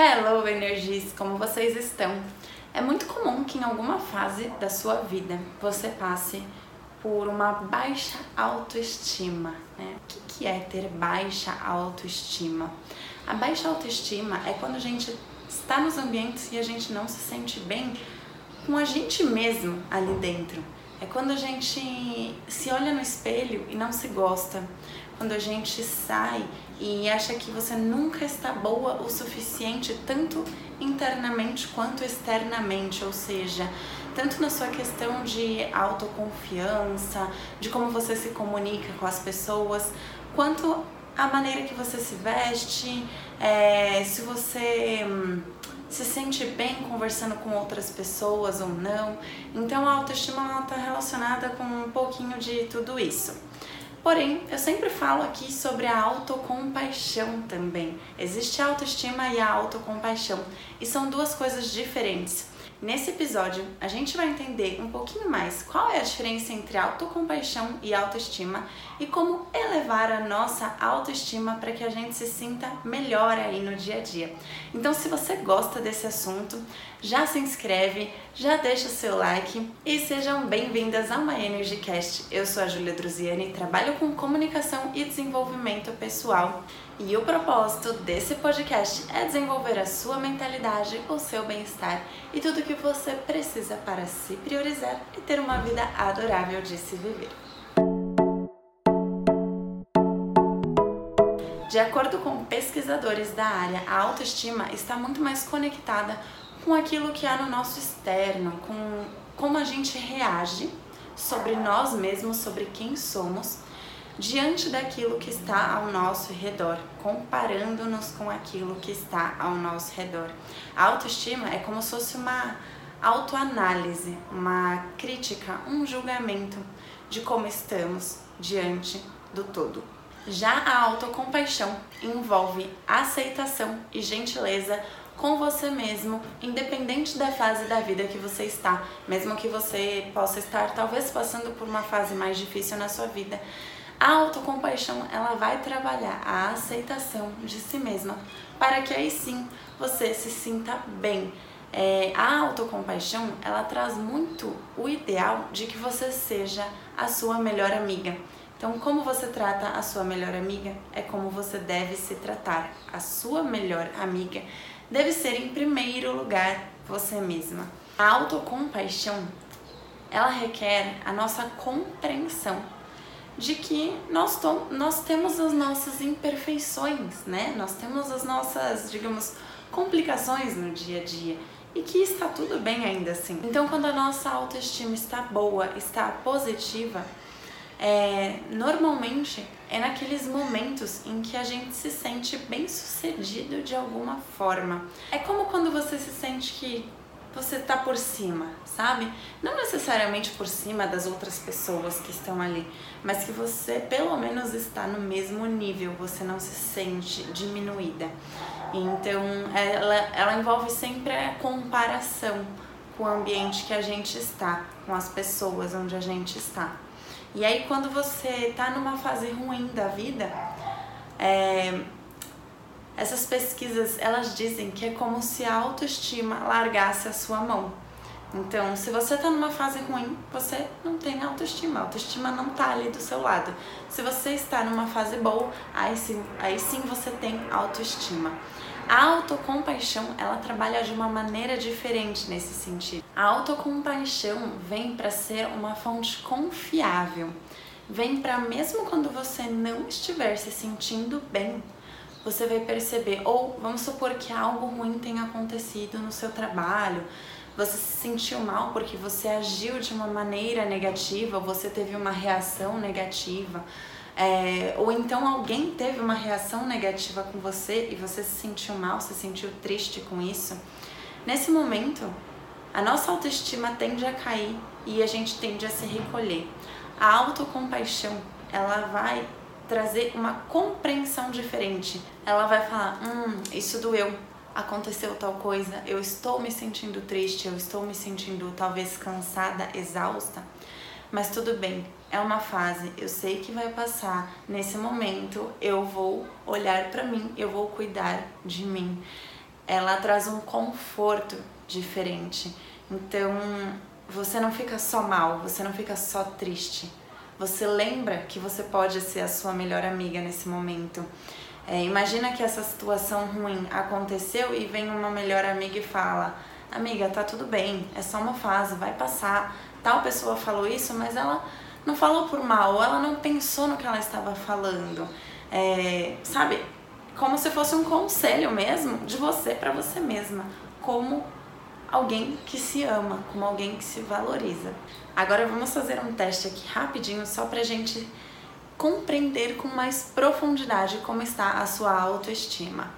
Hello, energies! Como vocês estão? É muito comum que em alguma fase da sua vida você passe por uma baixa autoestima. Né? O que, que é ter baixa autoestima? A baixa autoestima é quando a gente está nos ambientes e a gente não se sente bem com a gente mesmo ali dentro. É quando a gente se olha no espelho e não se gosta. Quando a gente sai e acha que você nunca está boa o suficiente, tanto internamente quanto externamente, ou seja, tanto na sua questão de autoconfiança, de como você se comunica com as pessoas, quanto a maneira que você se veste, é, se você hum, se sente bem conversando com outras pessoas ou não. Então a autoestima está relacionada com um pouquinho de tudo isso. Porém, eu sempre falo aqui sobre a autocompaixão também. Existe a autoestima e a autocompaixão, e são duas coisas diferentes. Nesse episódio, a gente vai entender um pouquinho mais qual é a diferença entre autocompaixão e autoestima e como elevar a nossa autoestima para que a gente se sinta melhor aí no dia a dia. Então, se você gosta desse assunto, já se inscreve, já deixa o seu like e sejam bem-vindas ao My Energy Cast. Eu sou a Julia Druziani, trabalho com comunicação e desenvolvimento pessoal e o propósito desse podcast é desenvolver a sua mentalidade, o seu bem-estar e tudo o que você precisa para se priorizar e ter uma vida adorável de se viver. De acordo com pesquisadores da área, a autoestima está muito mais conectada com aquilo que há no nosso externo, com como a gente reage sobre nós mesmos, sobre quem somos diante daquilo que está ao nosso redor, comparando-nos com aquilo que está ao nosso redor. A autoestima é como se fosse uma autoanálise, uma crítica, um julgamento de como estamos diante do todo. Já a autocompaixão envolve aceitação e gentileza com você mesmo, independente da fase da vida que você está, mesmo que você possa estar talvez passando por uma fase mais difícil na sua vida. A autocompaixão, ela vai trabalhar a aceitação de si mesma, para que aí sim você se sinta bem. É, a autocompaixão, ela traz muito o ideal de que você seja a sua melhor amiga. Então, como você trata a sua melhor amiga é como você deve se tratar. A sua melhor amiga deve ser em primeiro lugar você mesma. A autocompaixão, ela requer a nossa compreensão de que nós, nós temos as nossas imperfeições, né? Nós temos as nossas, digamos, complicações no dia a dia e que está tudo bem ainda assim. Então, quando a nossa autoestima está boa, está positiva, é, normalmente é naqueles momentos em que a gente se sente bem sucedido de alguma forma. É como quando você se sente que você tá por cima, sabe? Não necessariamente por cima das outras pessoas que estão ali, mas que você pelo menos está no mesmo nível, você não se sente diminuída. Então, ela, ela envolve sempre a comparação com o ambiente que a gente está, com as pessoas onde a gente está. E aí, quando você está numa fase ruim da vida, é, essas pesquisas, elas dizem que é como se a autoestima largasse a sua mão. Então, se você está numa fase ruim, você não tem autoestima, a autoestima não está ali do seu lado. Se você está numa fase boa, aí sim, aí sim você tem autoestima. A autocompaixão, ela trabalha de uma maneira diferente nesse sentido. A autocompaixão vem para ser uma fonte confiável. Vem para mesmo quando você não estiver se sentindo bem, você vai perceber, ou vamos supor que algo ruim tenha acontecido no seu trabalho, você se sentiu mal porque você agiu de uma maneira negativa, você teve uma reação negativa, é, ou então alguém teve uma reação negativa com você e você se sentiu mal, se sentiu triste com isso. Nesse momento, a nossa autoestima tende a cair e a gente tende a se recolher. A autocompaixão, ela vai trazer uma compreensão diferente. Ela vai falar: hum, isso doeu, aconteceu tal coisa, eu estou me sentindo triste, eu estou me sentindo talvez cansada, exausta, mas tudo bem, é uma fase, eu sei que vai passar. Nesse momento, eu vou olhar para mim, eu vou cuidar de mim. ela traz um conforto diferente. Então, você não fica só mal, você não fica só triste. Você lembra que você pode ser a sua melhor amiga nesse momento. É, imagina que essa situação ruim aconteceu e vem uma melhor amiga e fala: Amiga, tá tudo bem, é só uma fase, vai passar. Tal pessoa falou isso, mas ela não falou por mal, ou ela não pensou no que ela estava falando. É, sabe? Como se fosse um conselho mesmo de você para você mesma. Como alguém que se ama, como alguém que se valoriza. Agora vamos fazer um teste aqui rapidinho só pra gente compreender com mais profundidade como está a sua autoestima.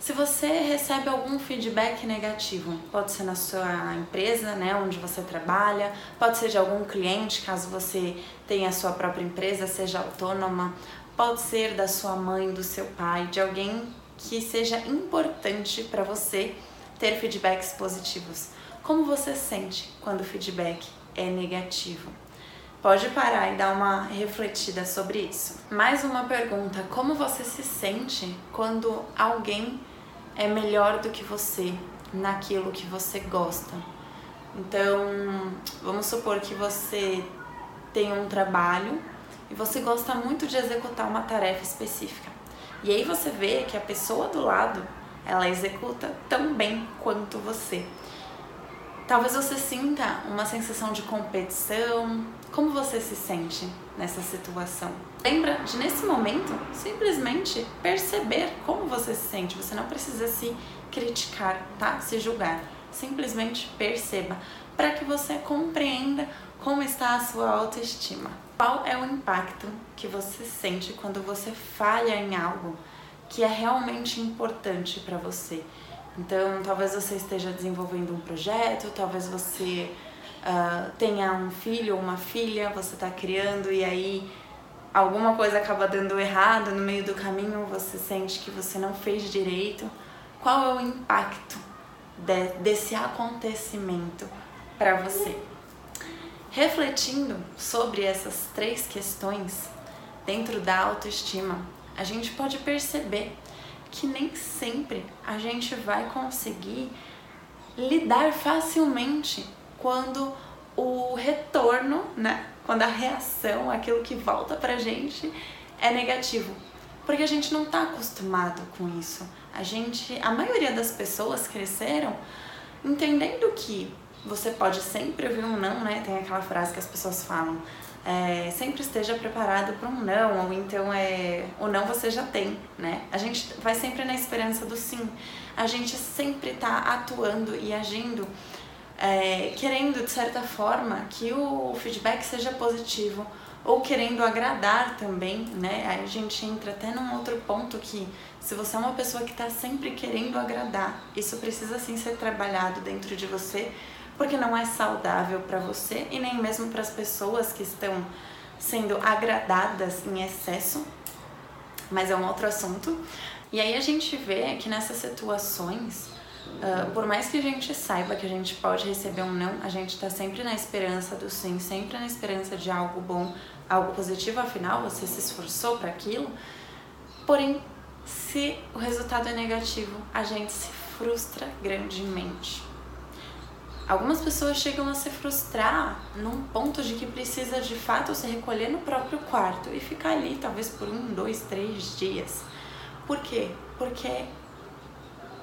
Se você recebe algum feedback negativo, pode ser na sua empresa, né, onde você trabalha, pode ser de algum cliente, caso você tenha a sua própria empresa, seja autônoma, pode ser da sua mãe, do seu pai, de alguém que seja importante para você ter feedbacks positivos. Como você sente quando o feedback é negativo? Pode parar e dar uma refletida sobre isso. Mais uma pergunta: como você se sente quando alguém é melhor do que você naquilo que você gosta? Então, vamos supor que você tem um trabalho e você gosta muito de executar uma tarefa específica. E aí você vê que a pessoa do lado ela executa tão bem quanto você. Talvez você sinta uma sensação de competição. Como você se sente nessa situação? Lembra de nesse momento simplesmente perceber como você se sente. Você não precisa se criticar, tá? Se julgar. Simplesmente perceba para que você compreenda como está a sua autoestima. Qual é o impacto que você sente quando você falha em algo? Que é realmente importante para você. Então, talvez você esteja desenvolvendo um projeto, talvez você uh, tenha um filho ou uma filha, você está criando e aí alguma coisa acaba dando errado no meio do caminho, você sente que você não fez direito. Qual é o impacto de, desse acontecimento para você? Refletindo sobre essas três questões dentro da autoestima, a gente pode perceber que nem sempre a gente vai conseguir lidar facilmente quando o retorno, né? Quando a reação, aquilo que volta pra gente é negativo. Porque a gente não tá acostumado com isso. A gente, a maioria das pessoas cresceram entendendo que você pode sempre ouvir um não, né? Tem aquela frase que as pessoas falam: é, sempre esteja preparado para um não, ou então é, o não você já tem, né? A gente vai sempre na esperança do sim. A gente sempre está atuando e agindo, é, querendo de certa forma que o feedback seja positivo, ou querendo agradar também, né? Aí a gente entra até num outro ponto que se você é uma pessoa que está sempre querendo agradar, isso precisa sim ser trabalhado dentro de você porque não é saudável para você e nem mesmo para as pessoas que estão sendo agradadas em excesso, mas é um outro assunto. E aí a gente vê que nessas situações, uh, por mais que a gente saiba que a gente pode receber um não, a gente está sempre na esperança do sim, sempre na esperança de algo bom, algo positivo, afinal você se esforçou para aquilo. Porém, se o resultado é negativo, a gente se frustra grandemente. Algumas pessoas chegam a se frustrar num ponto de que precisa de fato se recolher no próprio quarto e ficar ali talvez por um, dois, três dias. Por quê? Porque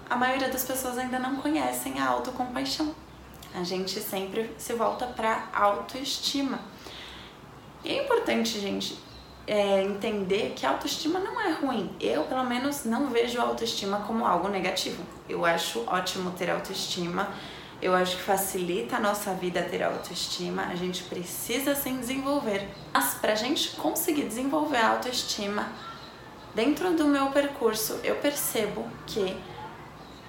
a maioria das pessoas ainda não conhecem a autocompaixão. A gente sempre se volta para autoestima. E é importante, gente, é, entender que a autoestima não é ruim. Eu, pelo menos, não vejo a autoestima como algo negativo. Eu acho ótimo ter autoestima eu acho que facilita a nossa vida ter autoestima, a gente precisa sim desenvolver. Mas para a gente conseguir desenvolver a autoestima, dentro do meu percurso, eu percebo que,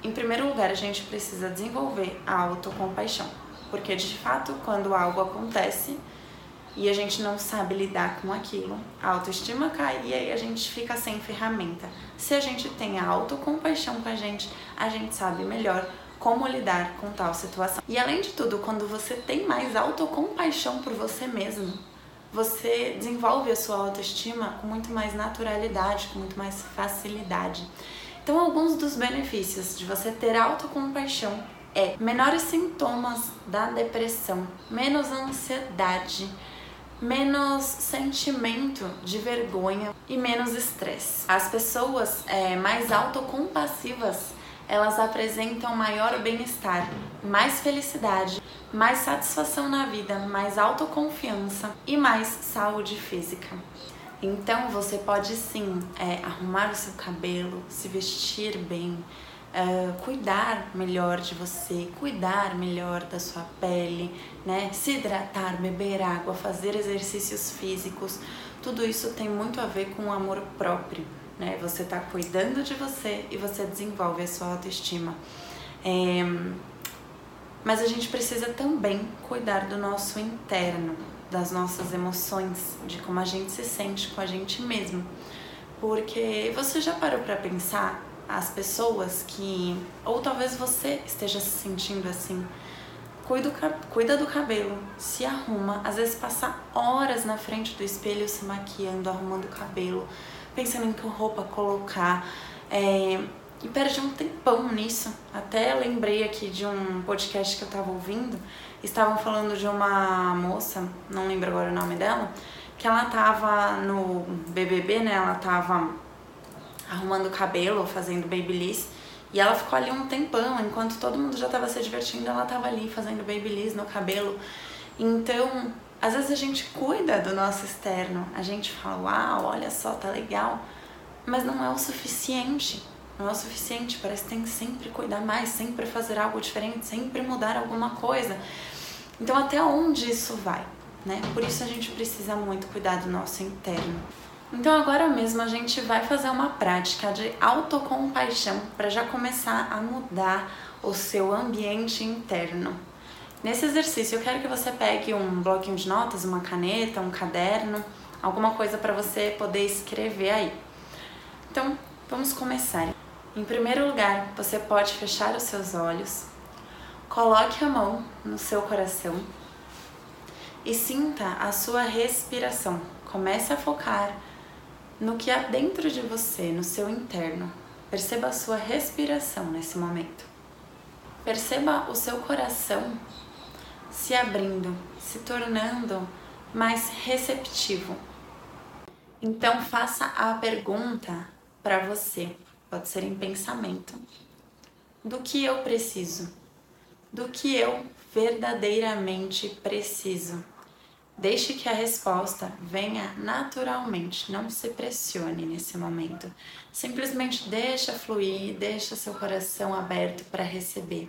em primeiro lugar, a gente precisa desenvolver a autocompaixão. Porque de fato, quando algo acontece e a gente não sabe lidar com aquilo, a autoestima cai e aí a gente fica sem ferramenta. Se a gente tem a autocompaixão com a gente, a gente sabe melhor como lidar com tal situação. E além de tudo, quando você tem mais autocompaixão por você mesmo, você desenvolve a sua autoestima com muito mais naturalidade, com muito mais facilidade. Então, alguns dos benefícios de você ter autocompaixão é menores sintomas da depressão, menos ansiedade, menos sentimento de vergonha e menos estresse. As pessoas é, mais autocompassivas elas apresentam maior bem-estar, mais felicidade, mais satisfação na vida, mais autoconfiança e mais saúde física. Então você pode sim é, arrumar o seu cabelo, se vestir bem, uh, cuidar melhor de você, cuidar melhor da sua pele, né? Se hidratar, beber água, fazer exercícios físicos, tudo isso tem muito a ver com o amor próprio, né? Você está cuidando de você e você desenvolve a sua autoestima. É, mas a gente precisa também cuidar do nosso interno, das nossas emoções, de como a gente se sente com a gente mesmo. Porque você já parou para pensar as pessoas que, ou talvez você esteja se sentindo assim, cuida, cuida do cabelo, se arruma, às vezes passa horas na frente do espelho se maquiando, arrumando o cabelo, pensando em que roupa colocar, é, e perde um tempão nisso. Até lembrei aqui de um podcast que eu tava ouvindo, estavam falando de uma moça, não lembro agora o nome dela, que ela tava no BBB, né? Ela tava arrumando o cabelo, fazendo babyliss. E ela ficou ali um tempão, enquanto todo mundo já estava se divertindo, ela estava ali fazendo babyliss no cabelo. Então, às vezes a gente cuida do nosso externo, a gente fala, uau, olha só, tá legal, mas não é o suficiente. Não é o suficiente, parece que tem que sempre cuidar mais, sempre fazer algo diferente, sempre mudar alguma coisa. Então, até onde isso vai? Né? Por isso a gente precisa muito cuidar do nosso interno. Então agora mesmo a gente vai fazer uma prática de autocompaixão para já começar a mudar o seu ambiente interno. Nesse exercício eu quero que você pegue um bloquinho de notas, uma caneta, um caderno, alguma coisa para você poder escrever aí. Então, vamos começar. Em primeiro lugar, você pode fechar os seus olhos, coloque a mão no seu coração e sinta a sua respiração. Comece a focar no que há dentro de você, no seu interno. Perceba a sua respiração nesse momento. Perceba o seu coração se abrindo, se tornando mais receptivo. Então faça a pergunta para você, pode ser em pensamento. Do que eu preciso? Do que eu verdadeiramente preciso? Deixe que a resposta venha naturalmente, não se pressione nesse momento. Simplesmente deixa fluir, deixa seu coração aberto para receber.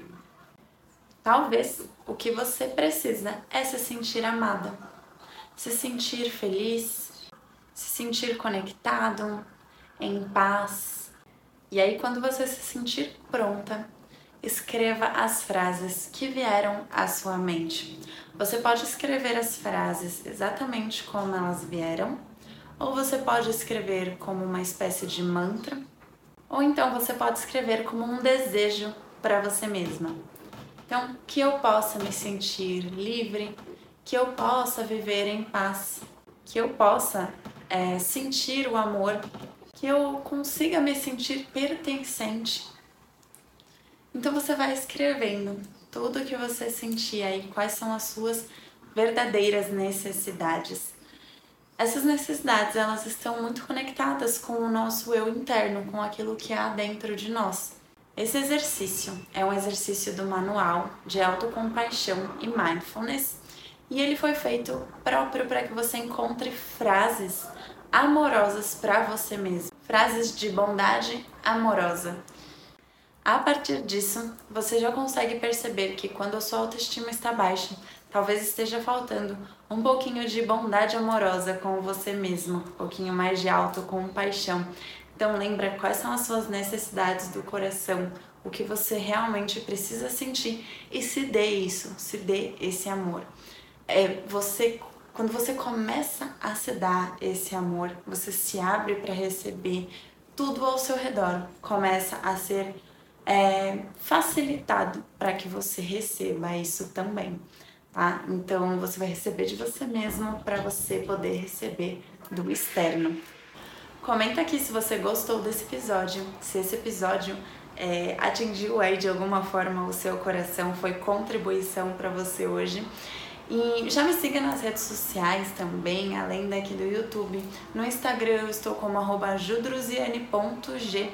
Talvez o que você precisa é se sentir amada, se sentir feliz, se sentir conectado, em paz. E aí, quando você se sentir pronta, escreva as frases que vieram à sua mente. Você pode escrever as frases exatamente como elas vieram, ou você pode escrever como uma espécie de mantra, ou então você pode escrever como um desejo para você mesma. Então, que eu possa me sentir livre, que eu possa viver em paz, que eu possa é, sentir o amor, que eu consiga me sentir pertencente. Então você vai escrevendo tudo que você sentir aí, quais são as suas verdadeiras necessidades. Essas necessidades, elas estão muito conectadas com o nosso eu interno, com aquilo que há dentro de nós. Esse exercício é um exercício do manual de autocompaixão e mindfulness, e ele foi feito próprio para que você encontre frases amorosas para você mesmo, frases de bondade amorosa a partir disso, você já consegue perceber que quando a sua autoestima está baixa, talvez esteja faltando um pouquinho de bondade amorosa com você mesmo, um pouquinho mais de autocompaixão. Então lembra quais são as suas necessidades do coração, o que você realmente precisa sentir e se dê isso, se dê esse amor. É você quando você começa a se dar esse amor, você se abre para receber tudo ao seu redor, começa a ser é, facilitado para que você receba isso também, tá? Então você vai receber de você mesmo para você poder receber do externo. Comenta aqui se você gostou desse episódio, se esse episódio é, atingiu aí de alguma forma o seu coração, foi contribuição para você hoje. E já me siga nas redes sociais também, além daqui do YouTube. No Instagram eu estou como judruziane.g.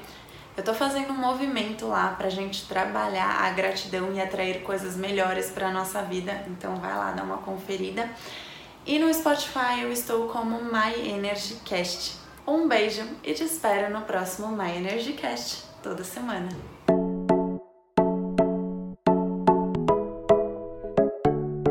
Eu tô fazendo um movimento lá pra gente trabalhar a gratidão e atrair coisas melhores pra nossa vida, então vai lá dar uma conferida. E no Spotify eu estou como My Energy Cast. Um beijo e te espero no próximo My Energy Cast toda semana.